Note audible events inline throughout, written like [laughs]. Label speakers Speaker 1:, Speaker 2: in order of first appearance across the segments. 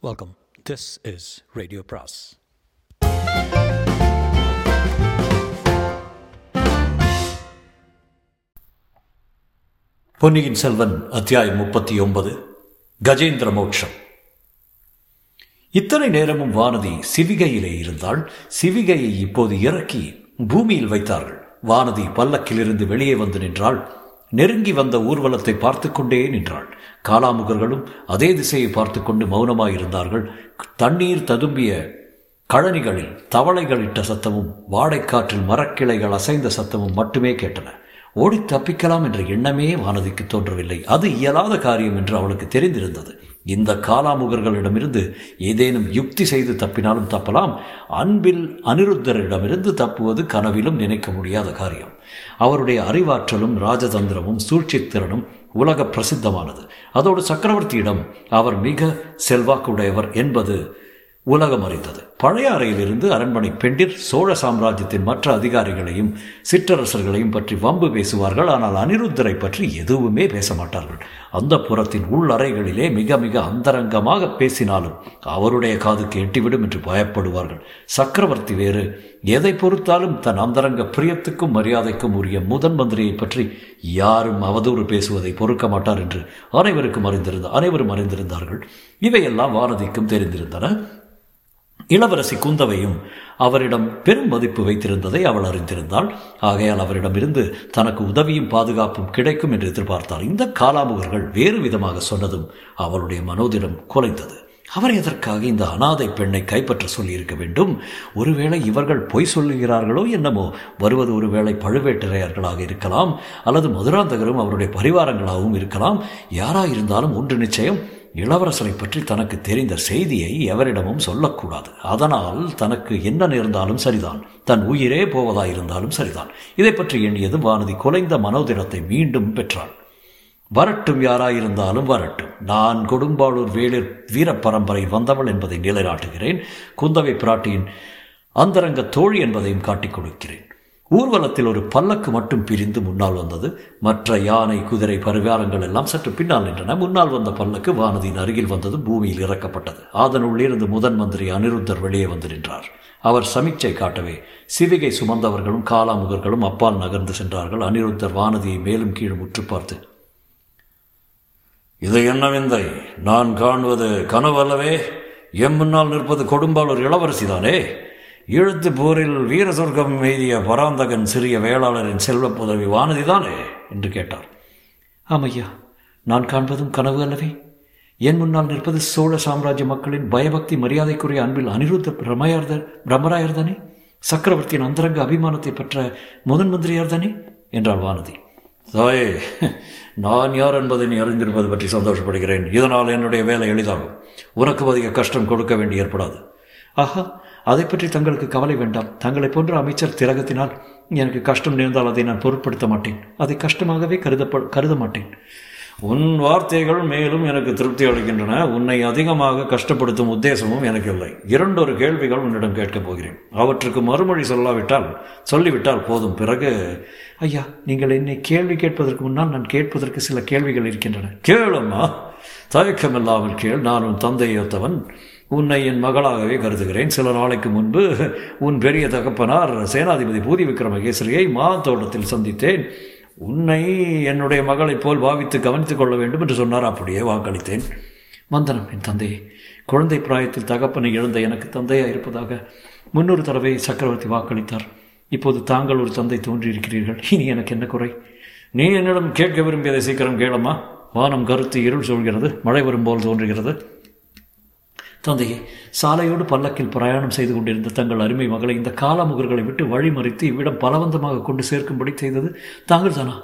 Speaker 1: Welcome this is radio bros பொன்னியின் செல்வன் அத்தியாயம் முப்பத்தி ஒன்பது கஜேந்திர மோட்சம். இத்தனை நேரமும் வானதி சிவிகையிலே இருந்தால் சிவிகையை இப்போது இறக்கி பூமியில் வைத்தார்கள். வானதி பல்லக்கிலிருந்து வெளியே வந்து நின்றாள். நெருங்கி வந்த ஊர்வலத்தை பார்த்து கொண்டே நின்றாள். காலாமுகர்களும் அதே திசையை பார்த்து கொண்டு மௌனமாயிருந்தார்கள் தண்ணீர் ததும்பிய கழனிகளில் தவளைகளிட்ட சத்தமும் வாடைக்காற்றில் மரக்கிளைகள் அசைந்த சத்தமும் மட்டுமே கேட்டன. ஓடி தப்பிக்கலாம் என்ற எண்ணமே வானதிக்கு தோன்றவில்லை. அது இயலாத காரியம் என்று அவளுக்கு தெரிந்திருந்தது. இந்த காலாமுகர்களிடமிருந்து ஏதேனும் யுக்தி செய்து தப்பினாலும் தப்பலாம். அன்பில் அனிருத்தரிடமிருந்து தப்புவது கனவிலும் நினைக்க முடியாத காரியம். அவருடைய அறிவாற்றலும் ராஜதந்திரமும் சூழ்ச்சித்திறனும் உலக பிரசித்தமானது. அதோடு சக்கரவர்த்தியிடம் அவர் மிக செல்வாக்குடையவர் என்பது உலகம் அறிந்தது. பழைய அறையிலிருந்து அரண்மனை பெண்டிர் சோழ சாம்ராஜ்யத்தின் மற்ற அதிகாரிகளையும் சிற்றரசர்களையும் பற்றி வம்பு பேசுவார்கள். ஆனால் அனிருத்தரை பற்றி எதுவுமே பேச மாட்டார்கள். அந்த புறத்தின் உள் அறைகளிலே மிக மிக அந்தரங்கமாக பேசினாலும் அவருடைய காதுக்கு எட்டிவிடும் என்று பயப்படுவார்கள். சக்கரவர்த்தி வேறு எதை பொறுத்தாலும் தன் அந்தரங்க பிரியத்துக்கும் மரியாதைக்கும் உரிய முதன் மந்திரியை பற்றி யாரும் அவதூறு பேசுவதை பொறுக்க மாட்டார் என்று அனைவருக்கும் அறிந்திருந்த அனைவரும் அறிந்திருந்தார்கள். இவையெல்லாம் வானதிக்கும் தெரிந்திருந்தன. இளவரசி குந்தவையும் அவரிடம் பெரும் மதிப்பு வைத்திருந்ததை அவள் அறிந்திருந்தாள். ஆகையால் அவரிடமிருந்து தனக்கு உதவியும் பாதுகாப்பும் கிடைக்கும் என்று எதிர்பார்த்தாள் இந்த காலாமுகர்கள் வேறு விதமாக சொன்னதும் அவளுடைய மனோதிடம் குலைந்தது. அவர் எதற்காக இந்த அனாதை பெண்ணை கைப்பற்ற சொல்லியிருக்க வேண்டும்? ஒருவேளை இவர்கள் பொய் சொல்லுகிறார்களோ என்னமோ? வருவது ஒருவேளை பழுவேட்டரையர்களாக இருக்கலாம் அல்லது மதுராந்தகரும் அவருடைய பரிவாரங்களாகவும் இருக்கலாம். யாராக இருந்தாலும் ஒன்று நிச்சயம் இளவரசரை பற்றி தனக்கு தெரிந்த செய்தியை எவரிடமும் சொல்லக்கூடாது. அதனால் தனக்கு என்ன நேர்ந்தாலும் சரிதான். தன் உயிரே போவதாயிருந்தாலும் சரிதான். இதை பற்றி எண்ணியதும் வானதி குலைந்த மனோதிடத்தை மீண்டும் பெற்றாள். வரட்டும் யாராயிருந்தாலும் வரட்டும். நான் கொடும்பாளூர் வேளிர் வீர பரம்பரை வந்தவள் என்பதை நிலைநாட்டுகிறேன். குந்தவை பிராட்டியின் அந்தரங்க தோழி என்பதையும் காட்டிக் கொடுக்கிறேன். ஊர்வலத்தில் ஒரு பல்லக்கு மட்டும் பிரிந்து முன்னால் வந்தது. மற்ற யானை குதிரை பரிகாரங்கள் எல்லாம் சற்று பின்னால் நின்றன. முன்னால் வந்த பல்லக்கு வானதியின் அருகில் வந்தது பூமியில் இறக்கப்பட்டது. அதனுள் இருந்து முதன் மந்திரி அனிருத்தர் வெளியே வந்து நின்றார். அவர் சமீட்சை காட்டவே சிவிகை சுமந்தவர்களும் காலாமுகர்களும் அப்பால் நகர்ந்து சென்றார்கள். அனிருத்தர் வானதியை மேலும் கீழும் உற்று பார்த்து
Speaker 2: இது என்ன விந்தை? நான் காணுவது கனவல்லவே. எம் முன்னால் நிற்பது கொடும்பாளூர் ஒரு இளவரசிதானே? இழுத்து போரில் வீர சொர்க்கம் எய்திய பராந்தகன் சிறிய வேளாளரின் செல்வ புதவி வானதி தானே என்று கேட்டார்.
Speaker 1: ஆமையா நான் காண்பதும் கனவு அல்லவே. என் முன்னால் நிற்பது சோழ சாம்ராஜ்ய மக்களின் பயபக்தி மரியாதைக்குரிய அன்பில் அனிருத்த பிரமயார்தர் பிரம்மராயர் தானே சக்கரவர்த்தியின் அந்தரங்க அபிமானத்தை பெற்ற முதன் மந்திரியார் தானே என்றாள் வானதி.
Speaker 2: தாயே நான் யார் என்பதை நீ அறிந்திருப்பது பற்றி சந்தோஷப்படுகிறேன். இதனால் என்னுடைய வேலை எளிதாகும். உனக்கு அதிக கஷ்டம் கொடுக்க வேண்டி ஏற்படாது.
Speaker 1: ஆஹா அதை பற்றி தங்களுக்கு கவலை வேண்டாம். தங்களை போன்ற அமைச்சர் திலகத்தினால் எனக்கு கஷ்டம் நேர்ந்தால் அதை நான் பொருட்படுத்த மாட்டேன். அதை கஷ்டமாகவே கருதப்ப கருத மாட்டேன்.
Speaker 2: உன் வார்த்தைகள் மேலும் எனக்கு திருப்தி அளிக்கின்றன. உன்னை அதிகமாக கஷ்டப்படுத்தும் உத்தேசமும் எனக்கு இல்லை. இரண்டொரு கேள்விகள் உன்னிடம் கேட்கப் போகிறேன். அவற்றுக்கு மறுமொழி சொல்லாவிட்டால் சொல்லிவிட்டால் போதும். பிறகு
Speaker 1: ஐயா நீங்கள் என்னை கேள்வி கேட்பதற்கு முன்னால் நான் கேட்பதற்கு சில கேள்விகள் இருக்கின்றன.
Speaker 2: கேளம்மா. தயக்கமில்லாமல் கேள். நான் உன் தந்தையொத்தவன். உன்னை என் மகளாகவே கருதுகிறேன். சில நாளைக்கு முன்பு உன் பெரிய தகப்பனார் சேனாதிபதி பூதி விக்ரமகேசரியை மாந்தோட்டத்தில் சந்தித்தேன். உன்னை என்னுடைய மகளைப் போல் பாவித்து கவனித்துக் கொள்ள வேண்டும் என்று சொன்னார். அப்படியே வாக்களித்தேன்.
Speaker 1: மந்தனம் என் தந்தை குழந்தை பிராயத்தில் தகப்பனை இழந்த எனக்கு தந்தையாக இருப்பதாக முன்னொரு தடவை சக்கரவர்த்தி வாக்களித்தார். இப்போது தாங்கள் ஒரு தந்தை தோன்றியிருக்கிறீர்கள். இனி எனக்கு என்ன குறை?
Speaker 2: நீ என்னிடம் கேட்க விரும்பியதை சீக்கிரம் கேளம்மா வானம் கருத்து இருள் சொல்கிறது மழை வரும்போல் தோன்றுகிறது.
Speaker 1: தந்தையே சாலையோடு பல்லக்கில் பிரயாணம் செய்து கொண்டிருந்த தங்கள் அருமை மகளை இந்த காலாமுகர்களை விட்டு வழிமறித்து இவ்விடம் பலவந்தமாக கொண்டு சேர்க்கும்படி செய்தது தாங்கள் தானா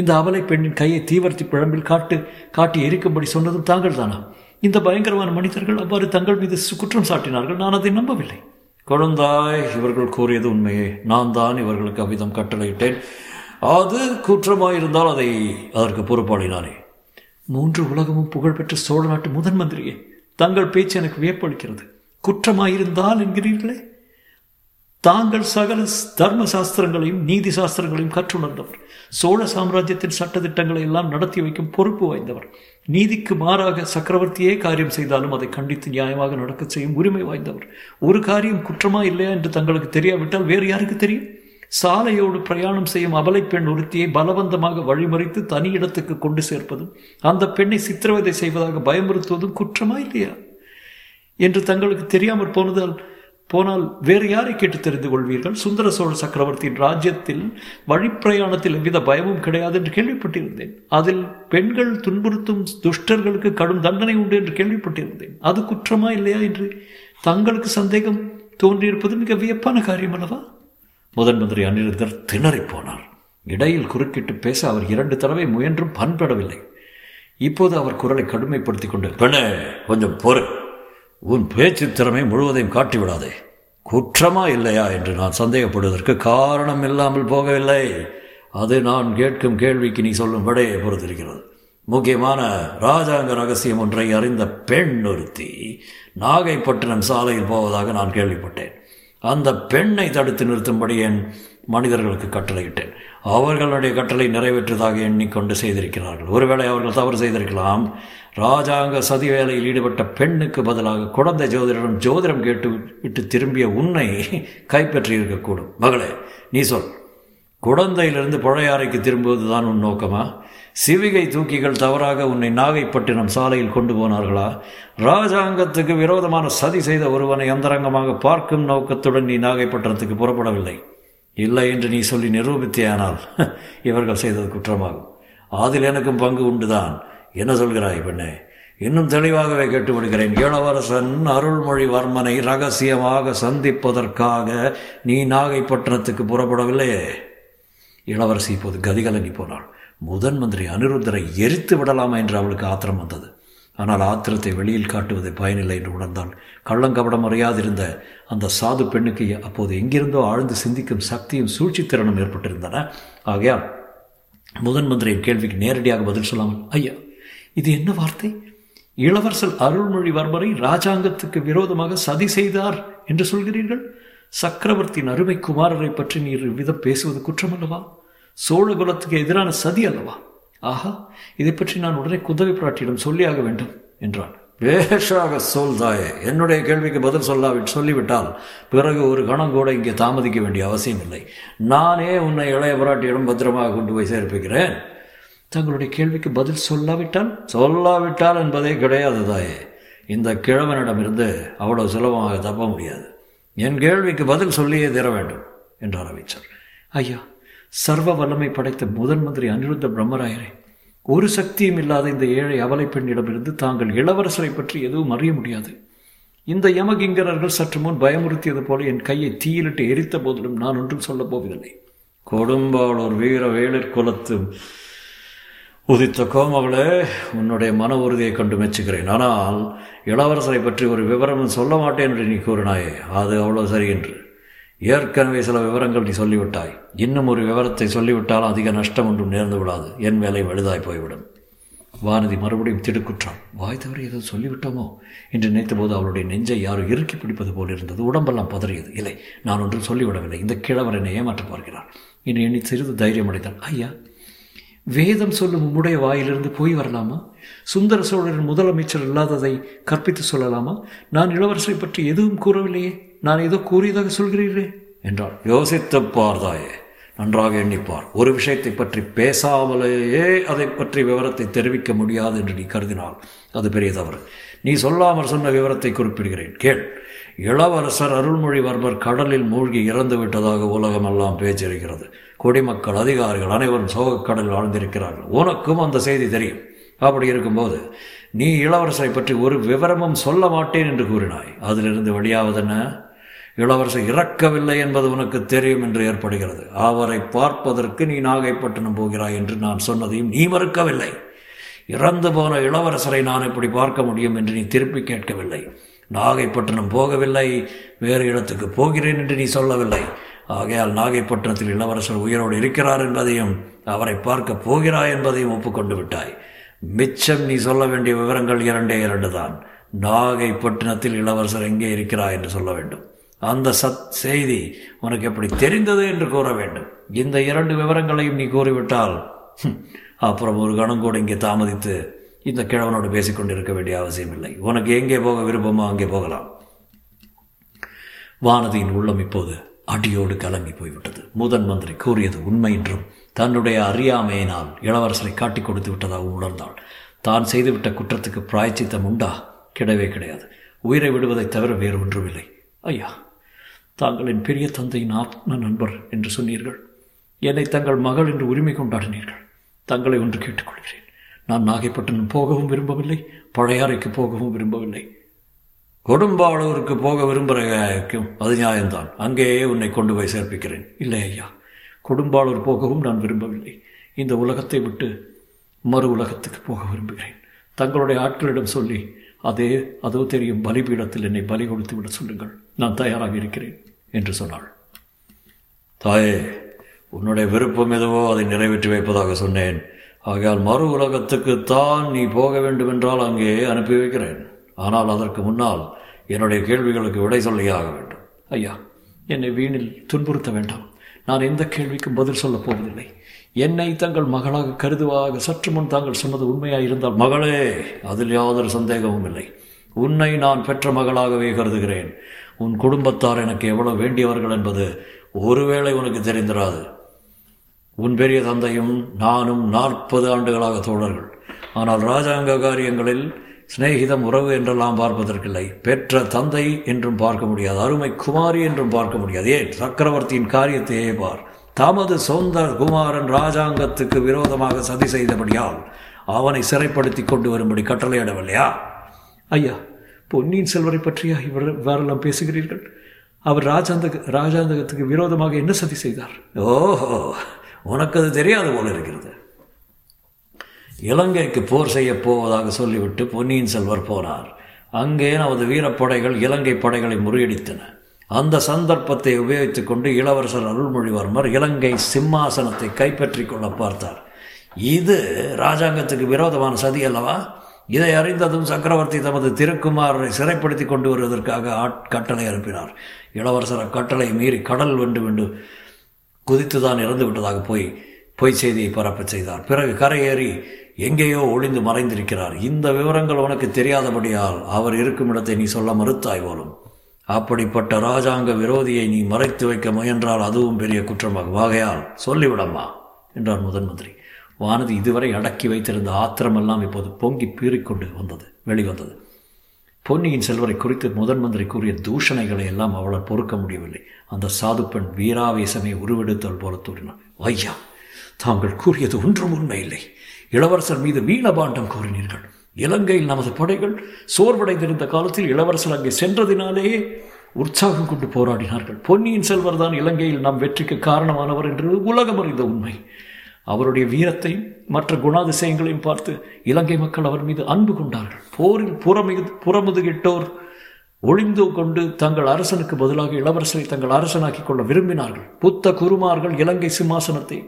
Speaker 1: இந்த அபலை பெண்ணின் கையை தீவர்த்தி பிழம்பில் காட்டு காட்டி எரிக்கும்படி சொன்னதும் தாங்கள் தானா இந்த பயங்கரமான மனிதர்கள் அவ்வாறு தங்கள் மீது குற்றம் சாட்டினார்கள். நான் அதை நம்பவில்லை.
Speaker 2: குழந்தாய் இவர்கள் கூறியது உண்மையே. நான் தான் இவர்களுக்கு அவ்விதம் கட்டளையிட்டேன். அது குற்றமாயிருந்தால் அதை அதற்கு பொறுப்பாளினானே
Speaker 1: மூன்று உலகமும் புகழ்பெற்ற சோழ நாட்டு முதன் மந்திரியே. தங்கள் பேச்சு எனக்கு வியப்பளிக்கிறது. குற்றமாயிருந்தால் என்கிறீர்களே? தாங்கள் சகல தர்ம சாஸ்திரங்களையும் நீதி சாஸ்திரங்களையும் கற்றுணர்ந்தவர். சோழ சாம்ராஜ்யத்தின் சட்டத்திட்டங்களை எல்லாம் நடத்தி வைக்கும் பொறுப்பு வாய்ந்தவர். நீதிக்கு மாறாக சக்கரவர்த்தியே காரியம் செய்தாலும் அதை கண்டித்து நியாயமாக நடக்க செய்யும் உரிமை வாய்ந்தவர். ஒரு காரியம் குற்றமா இல்லையா என்று தங்களுக்கு தெரியாவிட்டால் வேறு யாருக்கு தெரியும்? சாலையோடு பிரயாணம் செய்யும் அபலை பெண் ஒருத்தியை பலவந்தமாக வழிமறித்து தனி இடத்துக்கு கொண்டு சேர்ப்பதும் அந்த பெண்ணை சித்திரவதை செய்வதாக பயமுறுத்துவதும் குற்றமா இல்லையா என்று தங்களுக்கு தெரியாமற் போனதால் போனால் வேறு யாரை கேட்டு தெரிந்து கொள்வீர்கள்? சுந்தர சோழ சக்கரவர்த்தியின் ராஜ்யத்தில் வழிப்பிரயாணத்தில் எவ்வித பயமும் கிடையாது என்று கேள்விப்பட்டிருந்தேன். அதில் பெண்கள் துன்புறுத்தும் துஷ்டர்களுக்கு கடும் தண்டனை உண்டு என்று கேள்விப்பட்டிருந்தேன். அது குற்றமா இல்லையா என்று தங்களுக்கு சந்தேகம் தோன்றியிருப்பது மிக வியப்பான காரியம் அல்லவா? முதன் மந்திரி அனிருத்தர் திணறிப்போனார் இடையில் குறுக்கிட்டு பேச அவர் இரண்டு தடவை முயன்றும் பண்படவில்லை. இப்போது அவர் குரலை கடுமைப்படுத்திக் கொண்டு பெண்ணே கொஞ்சம் பொறு. உன் பேச்சு திறமை முழுவதையும் காட்டிவிடாதே. குற்றமா இல்லையா என்று நான் சந்தேகப்படுவதற்கு காரணம் இல்லாமல் போகவில்லை. அது நான் கேட்கும் கேள்விக்கு நீ சொல்லும் விடையை பொறுத்திருக்கிறது. முக்கியமான ராஜாங்க ரகசியம் ஒன்றை அறிந்த பெண் ஒருத்தி நாகைப்பட்டினம் சாலையில் போவதாக நான் கேள்விப்பட்டேன். அந்த பெண்ணை தடுத்து நிறுத்தும்படி என் மனிதர்களுக்கு கட்டளையிட்டேன். அவர்களுடைய கட்டளை நிறைவேற்றதாக எண்ணிக்கொண்டு செய்திருக்கிறார்கள். ஒருவேளை அவர்கள் தவறு செய்திருக்கலாம். ராஜாங்க சதி வேலையில் ஈடுபட்ட பெண்ணுக்கு பதிலாக குழந்தை ஜோதிடரிடம் ஜோதிடம் கேட்டு விட்டு திரும்பிய உன்னை கைப்பற்றி இருக்கக்கூடும் மகளே நீ சொல். குழந்தையிலிருந்து பழையாறைக்கு திரும்புவது தான் உன் நோக்கமா? சிவிகை தூக்கிகள் தவறாக உன்னை நாகைப்பட்டினம் சாலையில் கொண்டு போனார்களா? ராஜாங்கத்துக்கு விரோதமான சதி செய்த ஒருவனை அந்தரங்கமாக பார்க்கும் நோக்கத்துடன் நீ நாகைப்பட்டினத்துக்கு புறப்படவில்லை. இல்லை என்று நீ சொல்லி நிரூபித்தேயானால் [laughs] இவர்கள் செய்தது குற்றமாகும். அதில் எனக்கும் பங்கு உண்டுதான். என்ன சொல்கிறாய் பெண்ணே? இன்னும் தெளிவாகவே கேட்டுவிடுகிறேன். இளவரசன் அருள்மொழிவர்மனை ரகசியமாக சந்திப்பதற்காக நீ நாகைப்பட்டினத்துக்கு புறப்படவில்லையே. இளவரசி இப்போது கதிகலங்கி போனாள். முதன் மந்திரி அனிருத்தரை எரித்து விடலாமா என்று அவளுக்கு ஆத்திரம் வந்தது. ஆனால் ஆத்திரத்தை வெளியில் காட்டுவது பயனில்லை என்று உணர்ந்தான். கள்ளங்கபடம் அறியாதிருந்த அந்த சாது பெண்ணுக்கு அப்போது எங்கிருந்தோ ஆழ்ந்து சிந்திக்கும் சக்தியும் சூழ்ச்சித்திறனும் ஏற்பட்டிருந்தன. ஆகையால் முதன் மந்திரியின் கேள்விக்கு நேரடியாக பதில் சொல்லாமல் ஐயா இது என்ன வார்த்தை? இளவரசர் அருள்மொழிவர்மரை ராஜாங்கத்துக்கு விரோதமாக சதி செய்தார் என்று சொல்கிறீர்கள்? சக்கரவர்த்தியின் அருமை குமாரரை பற்றி நீர் இவ்விதம் பேசுவது குற்றம் அல்லவா சோழ குலத்துக்கு எதிரான சதி அல்லவா? ஆஹா இதை பற்றி நான் உடனே குந்தவை பிராட்டியிடம் சொல்லியாக வேண்டும் என்றான். பேஷாக சொல் தாயே. என்னுடைய கேள்விக்கு பதில் சொல்லாவி சொல்லிவிட்டால் பிறகு ஒரு கணம் கூட இங்கே தாமதிக்க வேண்டிய அவசியம் இல்லை நானே உன்னை இளைய பிராட்டியிடம் பத்திரமாக கொண்டு போய் சேர்ப்பிக்கிறேன். தங்களுடைய கேள்விக்கு பதில் சொல்லாவிட்டால்? சொல்லாவிட்டால் என்பதே கிடையாது தாயே. இந்த கிழவனிடமிருந்து அவ்வளவு சுலபமாக தப்ப முடியாது. என் கேள்விக்கு பதில் சொல்லியே தர வேண்டும் என்றார் அமைச்சர். ஐயா சர்வ வல்லமை படைத்த முதன் மந்திரி அனிருத்த பிரம்மராயரே ஒரு சக்தியும் இல்லாத இந்த ஏழை அவலை பெண்ணிடமிருந்து தாங்கள் இளவரசரை பற்றி எதுவும் அறிய முடியாது. இந்த யமகிங்கரர்கள் சற்று முன் பயமுறுத்தியது போல என் கையை தீயிலிட்டு எரித்த போதிலும் நான் ஒன்றும் சொல்லப் போவதில்லை. கொடும்பாளூர் வீர வேளிர் குலத்து உதித்த கோமகளே உன்னுடைய மன உறுதியை கண்டு மெச்சுகிறேன். ஆனால் இளவரசரை பற்றி ஒரு விவரமும் சொல்ல மாட்டேன் என்று நீ கூறினாயே அது அவ்வளோ சரி என்று. ஏற்கனவே சில விவரங்கள் நீ சொல்லிவிட்டாய். இன்னும் ஒரு விவரத்தை சொல்லிவிட்டால் அதிக நஷ்டம் ஒன்றும் நேர்ந்து விடாது. என் வேலை வலுதாய் போய்விடும். வானதி மறுபடியும் திடுக்குற்றான். வாய் தவறி ஏதோ சொல்லிவிட்டோமோ? என்று நினைத்தபோது அவளுடைய நெஞ்சை யாரோ இறுக்கி பிடிப்பது போல் இருந்தது. உடம்பெல்லாம் பதறியது. இல்லை நான் ஒன்றும் சொல்லிவிடவில்லை. இந்த கிழவர் என்னை ஏமாற்றப் பார்க்கிறார் என்று எண்ணி சிறிது தைரியம் அடைத்தான் ஐயா வேதம் சொல்லும் உம்முடைய வாயிலிருந்து போய் வரலாமா? சுந்தர சோழரின் முதலமைச்சர் இல்லாததை கற்பித்து சொல்லலாமா? நான் இளவரசரை பற்றி எதுவும் கூறவில்லையே. நான் ஏதோ கூறியதாக சொல்கிறீர்களே? என்றாள். யோசித்து பார்தாயே நன்றாக எண்ணிப்பார். ஒரு விஷயத்தை பற்றி பேசாமலேயே அதை பற்றி விவரத்தை தெரிவிக்க முடியாது என்று நீ கருதினால் அது பெரிய தவறு. நீ சொல்லாமல் சொன்ன விவரத்தை குறிப்பிடுகிறேன். கேள். இளவரசர் அருள்மொழிவர்மர் கடலில் மூழ்கி இறந்து விட்டதாக உலகமெல்லாம் பேச்சிருக்கிறது. குடிமக்கள் அதிகாரிகள் அனைவரும் சோகக்கடலில் ஆழ்ந்திருக்கிறார்கள். உனக்கும் அந்த செய்தி தெரியும். அப்படி இருக்கும்போது நீ இளவரசரை பற்றி ஒரு விவரமும் சொல்ல மாட்டேன் என்று கூறினாய். அதிலிருந்து வெளியாவதென்ன? இளவரசர் இறக்கவில்லை என்பது உனக்கு தெரியும் என்று ஏற்படுகிறது. அவரை பார்ப்பதற்கு நீ நாகைப்பட்டினம் போகிறாய் என்று நான் சொன்னதையும் நீ மறுக்கவில்லை. இறந்து போன இளவரசரை நான் இப்படி பார்க்க முடியும் என்று நீ திருப்பி கேட்கவில்லை. நாகைப்பட்டினம் போகவில்லை வேறு இடத்துக்கு போகிறேன் என்று நீ சொல்லவில்லை. ஆகையால் நாகைப்பட்டினத்தில் இளவரசர் உயிரோடு இருக்கிறார் என்பதையும் அவரை பார்க்க போகிறாய் என்பதையும் ஒப்புக்கொண்டு விட்டாய். மிச்சம் நீ சொல்ல வேண்டிய விவரங்கள் இரண்டே இரண்டு தான் நாகைப்பட்டினத்தில் இளவரசர் எங்கே இருக்கிறார் என்று சொல்ல வேண்டும்.
Speaker 2: அந்த சத் செய்தி உனக்கு எப்படி தெரிந்தது என்று கூற வேண்டும். இந்த இரண்டு விவரங்களையும் நீ கூறிவிட்டால் அப்புறம் ஒரு கணம் கூட இங்கே தாமதித்து இந்த கிழவனோடு பேசிக்கொண்டிருக்க வேண்டிய அவசியம் இல்லை. உனக்கு எங்கே போக விருப்பமோ அங்கே போகலாம். வானதியின் உள்ளம் இப்போது அடியோடு கலங்கி போய்விட்டது. முதன் மந்திரி கூறியது உண்மை என்றும் தன்னுடைய அறியாமையினால் இளவரசரை காட்டிக் கொடுத்து விட்டதாகவும் உணர்ந்தாள் தான் செய்துவிட்ட குற்றத்துக்கு பிராயச்சித்தம் உண்டா? கிடையவே கிடையாது. உயிரை விடுவதைத் தவிர வேறு ஒன்றுமில்லை. ஐயா தாங்களின் பெரிய தந்தையின் ஆத்ம நண்பர் என்று சொன்னீர்கள். என்னை தங்கள் மகள் என்று உரிமை கொண்டாடினீர்கள். தங்களை ஒன்று கேட்டுக்கொள்கிறேன். நான் நாகைப்பட்டினம் போகவும் விரும்பவில்லை பழையாறைக்கு போகவும் விரும்பவில்லை. கொடும்பாளூருக்கு போக விரும்புகிறக்கும் அது நியாயம்தான். அங்கேயே உன்னை கொண்டு போய் சேர்ப்பிக்கிறேன். இல்லை ஐயா கொடும்பாளூர் போகவும் நான் விரும்பவில்லை. இந்த உலகத்தை விட்டு மறு உலகத்துக்கு போக விரும்புகிறேன். தங்களுடைய ஆட்களிடம் சொல்லி அதே அதோ தெரியும் பலிபீடத்தில் என்னை பலி கொடுத்து விட சொல்லுங்கள். நான் தயாராக இருக்கிறேன் என்று சொன்னாள். தாயே உன்னுடைய விருப்பம் எதுவோ அதை நிறைவேற்றி வைப்பதாக சொன்னேன். ஆகையால் மறு உலகத்துக்கு தான் நீ போக வேண்டுமென்றால் அங்கே அனுப்பி வைக்கிறேன். ஆனால் அதற்கு முன்னால் என்னுடைய கேள்விகளுக்கு விடை சொல்லியாக வேண்டும். ஐயா என்னை வீணில் துன்புறுத்த வேண்டாம். நான் எந்த கேள்விக்கும் பதில் சொல்லப் போவதில்லை. என்னை தங்கள் மகளாக கருதுவாக சற்று முன் தாங்கள் சொன்னது உண்மையாக இருந்தால் மகளே அதில் யாதொரு சந்தேகமும் இல்லை. உன்னை நான் பெற்ற மகளாகவே கருதுகிறேன். உன் குடும்பத்தார் எனக்கு எவ்வளவு வேண்டியவர்கள் என்பது ஒருவேளை உனக்கு தெரிந்திராது. உன் பெரிய தந்தையும் நானும் நாற்பது ஆண்டுகளாக தோழர்கள். ஆனால் ராஜாங்க காரியங்களில் சிநேகிதம் உறவு என்றெல்லாம் பார்ப்பதற்கில்லை. பெற்ற தந்தை என்றும் பார்க்க முடியாது. அருமை குமாரி என்றும் பார்க்க முடியாது. ஏன்? சக்கரவர்த்தியின் காரியத்தையே பார். தமது சொந்த குமாரன் ராஜாங்கத்துக்கு விரோதமாக சதி செய்தபடியால் அவனை சிறைப்படுத்தி கொண்டு வரும்படி கட்டளையிடவில்லையா? ஐயா பொன்னியின் செல்வரை பற்றியா இவர் வேறெல்லாம் பேசுகிறீர்கள்? அவர் ராஜாந்தக ராஜாந்தகத்துக்கு விரோதமாக என்ன சதி செய்தார்? ஓஹோ உனக்கு அது தெரியாது போல இருக்கிறது. இலங்கைக்கு போர் செய்ய போவதாக சொல்லிவிட்டு பொன்னியின் செல்வர் போனார். அங்கே நமது வீரப்படைகள் இலங்கை படைகளை முறியடித்தன. அந்த சந்தர்ப்பத்தை உபயோகித்துக் கொண்டு இளவரசர் அருள்மொழிவர்மர் இலங்கை சிம்மாசனத்தை கைப்பற்றிக் கொள்ள பார்த்தார். இது ராஜாங்கத்துக்கு விரோதமான சதி அல்லவா? இதை அறிந்ததும் சக்கரவர்த்தி தமது திருக்குமாரரை சிறைப்படுத்தி கொண்டு வருவதற்காக ஆட் கட்டளை அனுப்பினார். இளவரசர் அக்கட்டளை மீறி கடல் வெண்டு வெண்டு குதித்துதான் இறந்து விட்டதாக போய் பொய் செய்தியை பரப்பச் செய்தார். பிறகு கரையேறி எங்கேயோ ஒளிந்து மறைந்திருக்கிறார். இந்த விவரங்கள் உனக்கு தெரியாதபடியால் அவர் இருக்கும் இடத்தை நீ சொல்ல மறுத்தாய் போலும். அப்படிப்பட்ட ராஜாங்க விரோதியை நீ மறைத்து வைக்க முயன்றால் அதுவும் பெரிய குற்றமாகும். ஆகையால் சொல்லிவிடம்மா என்றார் முதன் மந்திரி வானதி இதுவரை அடக்கி வைத்திருந்த ஆத்திரமெல்லாம் இப்போது பொங்கி பீறிக்கொண்டு வந்தது வெளிவந்தது பொன்னியின் செல்வரை குறித்து முதன் மந்திரி கூறிய தூஷணைகளை எல்லாம் அவளால் பொறுக்க முடியவில்லை. அந்த சாது பெண் வீராவேசமே உருவெடுத்தல் போல தூறினான் ஐயா தாங்கள் கூறியது ஒன்றும் உண்மை இல்லை. இளவரசர் மீது வீணபாண்டம் கூறினீர்கள் இலங்கையில் நமது படைகள் சோர்வடைந்திருந்த காலத்தில் இளவரசர் அங்கே சென்றதினாலேயே உற்சாகம் கொண்டு போராடினார்கள். பொன்னியின் செல்வர் தான் இலங்கையில் நம் வெற்றிக்கு காரணமானவர் என்று உலகம் அறிந்த உண்மை. அவருடைய வீரத்தையும் மற்ற குணாதிசயங்களையும் பார்த்து இலங்கை மக்கள் அவர் மீது அன்பு கொண்டார்கள். போரில் புறமிகு புறமுதுகிட்டோர் ஒளிந்து கொண்டு தங்கள் அரசனுக்கு பதிலாக இளவரசரை தங்கள் அரசனாக்கிக் கொள்ள விரும்பினார்கள். புத்த குருமார்கள் இலங்கை சிம்மாசனத்தை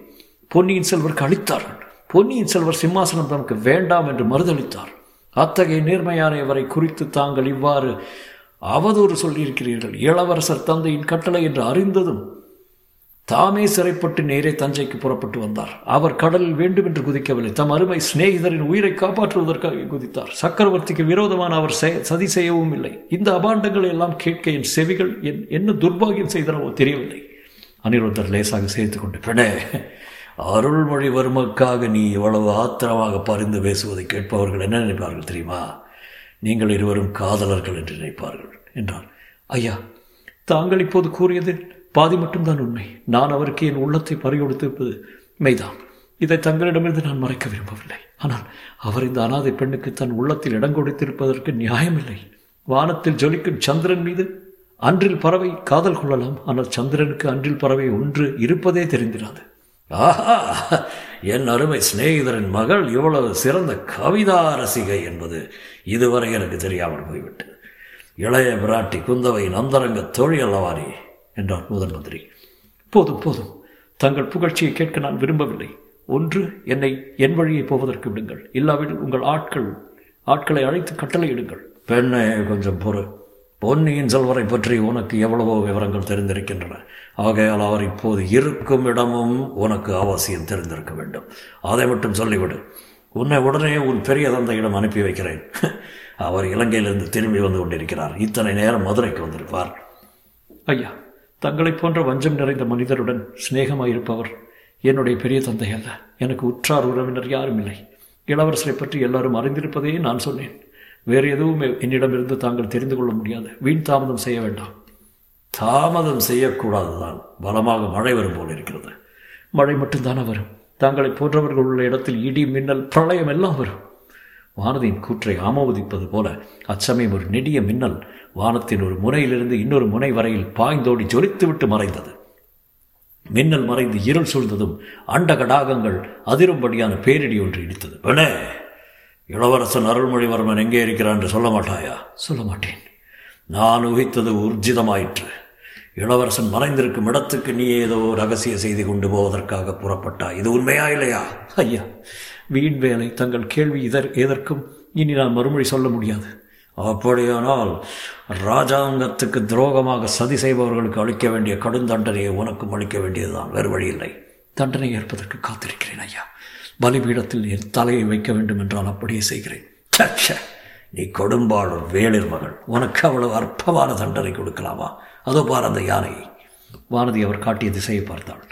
Speaker 2: பொன்னியின் செல்வருக்கு அளித்தார்கள். பொன்னியின் செல்வர் சிம்மாசனம் தமக்கு வேண்டாம் என்று மறுதளித்தார். அத்தகைய நேர்மையானவரை குறித்து தாங்கள் இவ்வாறு அவதூறு சொல்லியிருக்கிறீர்கள். இளவரசர் தந்தையின் கட்டளை என்று அறிந்ததும் தாமே சிறைப்பட்டு நேரே தஞ்சைக்கு புறப்பட்டு வந்தார். அவர் கடலில் வேண்டும் என்று குதிக்கவில்லை. தம் அருமை சிநேகிதரின் உயிரை காப்பாற்றுவதற்காக குதித்தார். சக்கரவர்த்திக்கு விரோதமான அவர் சதி செய்யவும் இல்லை. இந்த அபாண்டங்களை எல்லாம் கேட்க என் செவிகள் என் என்ன துர்பாகியம் செய்தனவோ தெரியவில்லை. அனிருத்தர் லேசாக சேர்த்து கொண்டு பெணே அருள்மொழிவர்மக்காக நீ இவ்வளவு ஆத்திரமாக பரிந்து பேசுவதை கேட்பவர்கள் என்ன நினைப்பார்கள் தெரியுமா? நீங்கள் இருவரும் காதலர்கள் என்று நினைப்பார்கள் என்றார். ஐயா தாங்கள் இப்போது கூறியது பாதி மட்டும்தான் உண்மை. நான் அவருக்கு என் உள்ளத்தை பறிகொடுத்திருப்பது மெய்தான். இதை தங்களிடமிருந்து நான் மறைக்க விரும்பவில்லை. ஆனால் அவர் இந்த அனாதை பெண்ணுக்கு தன் உள்ளத்தில் இடம் கொடுத்திருப்பதற்கு நியாயமில்லை. வானத்தில் ஜொலிக்கும் சந்திரன் மீது அன்றில் பறவை காதல் கொள்ளலாம். ஆனால் சந்திரனுக்கு அன்றில் பறவை ஒன்று இருப்பதே தெரிந்திராது. ஆஹா! என் அருமை சிநேகிதரின் மகள் இவ்வளவு சிறந்த கவிதா ரசிகை என்பது இதுவரை எனக்கு தெரியாமல் போய்விட்டது. இளைய பிராட்டி குந்தவையின் அந்தரங்க தோழி அல்லவாரி என்றார் முதன் மந்திரி. போதும் போதும். தங்கள் புகழ்ச்சியை கேட்க நான் விரும்பவில்லை. ஒன்று என்னை என் வழியை போவதற்கு விடுங்கள். இல்லாவிடில் உங்கள் ஆட்கள் ஆட்களை அழைத்து கட்டளையிடுங்கள் பெண்ணே கொஞ்சம் பொறு. பொன்னியின் செல்வரை பற்றி உனக்கு எவ்வளவோ விவரங்கள் தெரிந்திருக்கின்றன. ஆகையால் அவர் இப்போது இருக்கும் இடமும் உனக்கு அவசியம் தெரிந்திருக்க வேண்டும். அதை மட்டும் சொல்லிவிடு. உன்னை உடனே உன் பெரிய தந்தையிடம் அனுப்பி வைக்கிறேன். [laughs] அவர் இலங்கையிலிருந்து திரும்பி வந்து கொண்டிருக்கிறார். இத்தனை நேரம் மதுரைக்கு வந்திருப்பார்.
Speaker 1: ஐயா தங்களைப் போன்ற வஞ்சம் நிறைந்த மனிதருடன் சிநேகமாயிருப்பவர் என்னுடைய பெரிய தந்தை அல்ல. எனக்கு உற்றார் உறவினர் யாரும் இல்லை. இளவரசரை பற்றி எல்லாரும் அறிந்திருப்பதையே நான் சொன்னேன். வேறு எதுவும் என்னிடமிருந்து தாங்கள் தெரிந்து கொள்ள முடியாது. வீண் தாமதம் செய்ய வேண்டாம்.
Speaker 2: தாமதம் செய்யக்கூடாதுதான். பலமாக மழை வரும் போல் இருக்கிறது.
Speaker 1: மழை மட்டும்தானே வரும். தாங்களை போன்றவர்கள் உள்ள இடத்தில் இடி மின்னல் பிரளயம் எல்லாம் வரும். வானதியின் கூற்றை ஆமோதிப்பது போல அச்சமயம் ஒரு நெடிய மின்னல் வானத்தின் ஒரு முனையிலிருந்து இன்னொரு முனை வரையில் பாய்ந்தோடி ஜொலித்துவிட்டு மறைந்தது. மின்னல் மறைந்து இருள் சூழ்ந்ததும் அண்ட கடாகங்கள் அதிரும்படியான பேரிடி ஒன்று இடித்தது.
Speaker 2: வேணே இளவரசன் அருள்மொழிவர்மன் எங்கே இருக்கிறான் என்று சொல்ல மாட்டாயா?
Speaker 1: சொல்ல மாட்டேன்.
Speaker 2: நான் உகித்தது ஊர்ஜிதமாயிற்று. இளவரசன் மறைந்திருக்கும் இடத்துக்கு நீ ஏதோ ரகசிய செய்தி கொண்டு போவதற்காக புறப்பட்டாய் இது உண்மையா இல்லையா?
Speaker 1: ஐயா வீண் வேலை. தங்கள் கேள்வி இதற் எதற்கும் இனி நான் மறுமொழி சொல்ல முடியாது.
Speaker 2: அப்படியானால் ராஜாங்கத்துக்கு துரோகமாக சதி செய்பவர்களுக்கு அளிக்க வேண்டிய கடும் தண்டனையை உனக்கும் அளிக்க வேண்டியதுதான். வேறு வழியில்லை
Speaker 1: தண்டனை ஏற்பதற்கு காத்திருக்கிறேன் ஐயா. பலிபீடத்தில் என் தலையை வைக்க வேண்டும் என்றால் அப்படியே செய்கிறேன்.
Speaker 2: நீ கொடும்பாளூர் வேளிர் மகள். உனக்கு அவ்வளவு அற்பமான தண்டனை கொடுக்கலாமா? அதோ பார் அந்த யானையை
Speaker 1: வானதி அவர் காட்டிய திசையை பார்த்தாள்.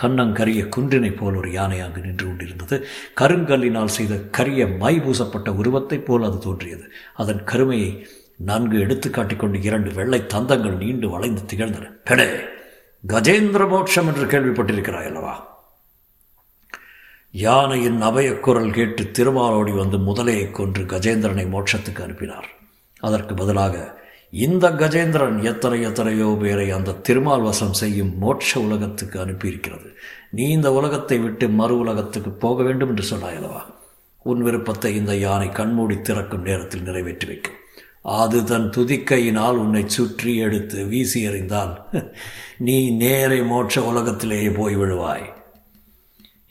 Speaker 1: கண்ணங்கரிய குன்றினைப் போல் ஒரு யானை அங்கு நின்று கொண்டிருந்தது. கருங்கல்லினால் செய்த கரிய மை பூசப்பட்ட உருவத்தைப் போல் அது தோன்றியது. அதன் கருமையை நன்கு எடுத்து காட்டிக்கொண்டு இரண்டு வெள்ளை தந்தங்கள் நீண்டு வளைந்து திகழ்ந்தன.
Speaker 2: பெடே கஜேந்திர மோட்சம் என்று கேள்விப்பட்டிருக்கிறாய் அல்லவா? யானையின் அபயக்குரல் கேட்டு திருமாலோடி வந்து முதலையை கொன்று கஜேந்திரனை மோட்சத்துக்கு அனுப்பினார். அதற்கு பதிலாக இந்த கஜேந்திரன் எத்தனை எத்தனையோ பேரை அந்த திருமால் வசம் செய்யும் மோட்ச உலகத்துக்கு அனுப்பியிருக்கிறது. நீ இந்த உலகத்தை விட்டு மறு உலகத்துக்கு போக வேண்டும் என்று சொன்னாயல்லவா உன் விருப்பத்தை இந்த யானை கண்மூடி திறக்கும் நேரத்தில் நிறைவேற்றி வைக்கும். அது தன் துதிக்கையினால் உன்னை சுற்றி எடுத்து வீசி எறிந்தால் [laughs] நீ நேரே மோட்ச உலகத்திலேயே போய் விழுவாய்.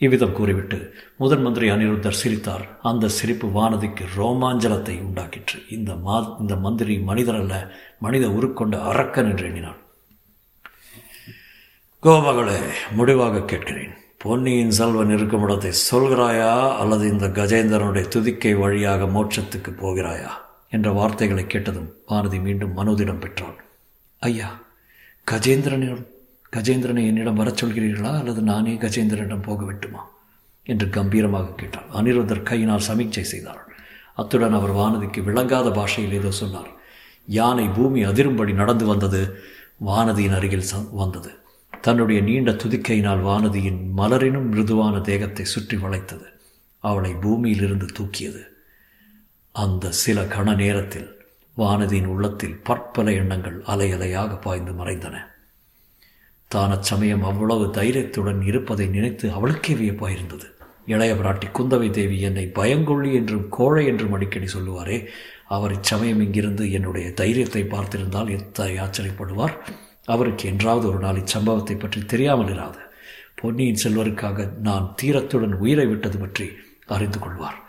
Speaker 1: இவ்விதம் கூறிவிட்டு முதன் மந்திரி அனிருத்தர் சிரித்தார். அந்த சிரிப்பு வானதிக்கு ரோமாஞ்சலத்தை உண்டாக்கிற்று. இந்த மா இந்த மந்திரி மனிதர் அல்ல மனித உருக்கொண்ட அரக்கன் என்று எண்ணினான்.
Speaker 2: கோபகளே முடிவாக கேட்கிறேன். பொன்னியின் செல்வன் இருக்கும் இடத்தை சொல்கிறாயா அல்லது இந்த கஜேந்திரனுடைய துதிக்கை வழியாக மோட்சத்துக்கு போகிறாயா
Speaker 1: என்ற வார்த்தைகளை கேட்டதும் வானதி மீண்டும் மனோதிடம் பெற்றான். ஐயா கஜேந்திரனிடம் கஜேந்திரனை என்னிடம் வரச் சொல்கிறீர்களா அல்லது நானே கஜேந்திரனிடம் போக வேண்டுமா? என்று கம்பீரமாக கேட்டார் அனிருத்தர் கையினால் சமீட்சை செய்தார் அத்துடன் அவர் வானதிக்கு விளங்காத பாஷையில் ஏதோ சொன்னார். யானை பூமி அதிரும்படி நடந்து வந்தது வானதியின் அருகில் வந்தது. தன்னுடைய நீண்ட துதிக்கையினால் வானதியின் மலரினும் மிருதுவான தேகத்தை சுற்றி வளைத்தது. அவளை பூமியிலிருந்து தூக்கியது. அந்த சில கண நேரத்தில் வானதியின் உள்ளத்தில் பற்பல எண்ணங்கள் அலை அலையாக பாய்ந்து மறைந்தன. தான் அச்சமயம் அவ்வளவு தைரியத்துடன் இருப்பதை நினைத்து அவளுக்கே வியப்பாயிருந்தது இளைய பிராட்டி குந்தவை தேவி என்னை பயங்கொள்ளி என்றும் கோழை என்றும் அடிக்கடி சொல்லுவாரே அவர் இச்சமயம் இங்கிருந்து என்னுடைய தைரியத்தை பார்த்திருந்தால் எத்தனை ஆச்சரியப்படுவார். அவருக்கு என்றாவது ஒரு நாள் இச்சம்பவத்தை பற்றி தெரியாமல் இராது. பொன்னியின் செல்வருக்காக நான் தீரத்துடன் உயிரை விட்டது பற்றி அறிந்து கொள்வார்.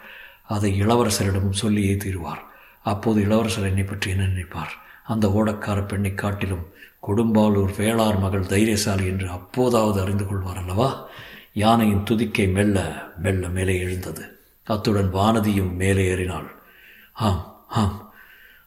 Speaker 1: அதை இளவரசரிடமும் சொல்லியே தீருவார். அப்போது இளவரசர் என்னை பற்றி என்ன நினைப்பார்? அந்த ஓடக்கார பெண்ணை காட்டிலும் கொடும்பாலூர் வேளார் மகள் தைரியசாலி என்று அப்போதாவது அறிந்து கொள்வார் அல்லவா யானையின் துதிக்கை மெல்ல மெல்ல மேலே எழுந்தது. அத்துடன் வானதியும் மேலே ஏறினாள். ஆம் ஆம்.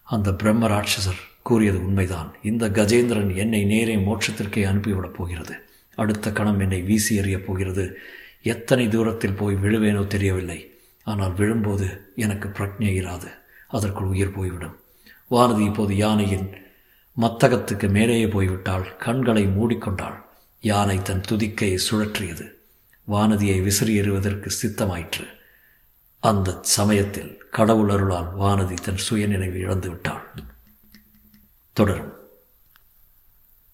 Speaker 1: அந்த பிரம்ம ராட்சசர் கூறியது உண்மைதான். இந்த கஜேந்திரன் என்னை நேரே மோட்சத்திற்கே அனுப்பிவிடப் போகிறது. அடுத்த கணம் என்னை வீசி எறியப் போகிறது. எத்தனை தூரத்தில் போய் விழுவேனோ தெரியவில்லை. ஆனால் விழும்போது எனக்கு பிரக்ஞை இராது. அதற்குள் உயிர் போய்விடும். வானதி இப்போது யானையின் மத்தகத்துக்கு மேலேயே போய்விட்டாள். கண்களை மூடிக்கொண்டாள். யானை தன் துதிக்கையை சுழற்றியது. வானதியை விசிறி எறிவதற்கு சித்தமாயிற்று. அந்த சமயத்தில் கடவுள் அருளால் வானதி தன் சுயநினைவு இழந்து விட்டாள் தொடரும்.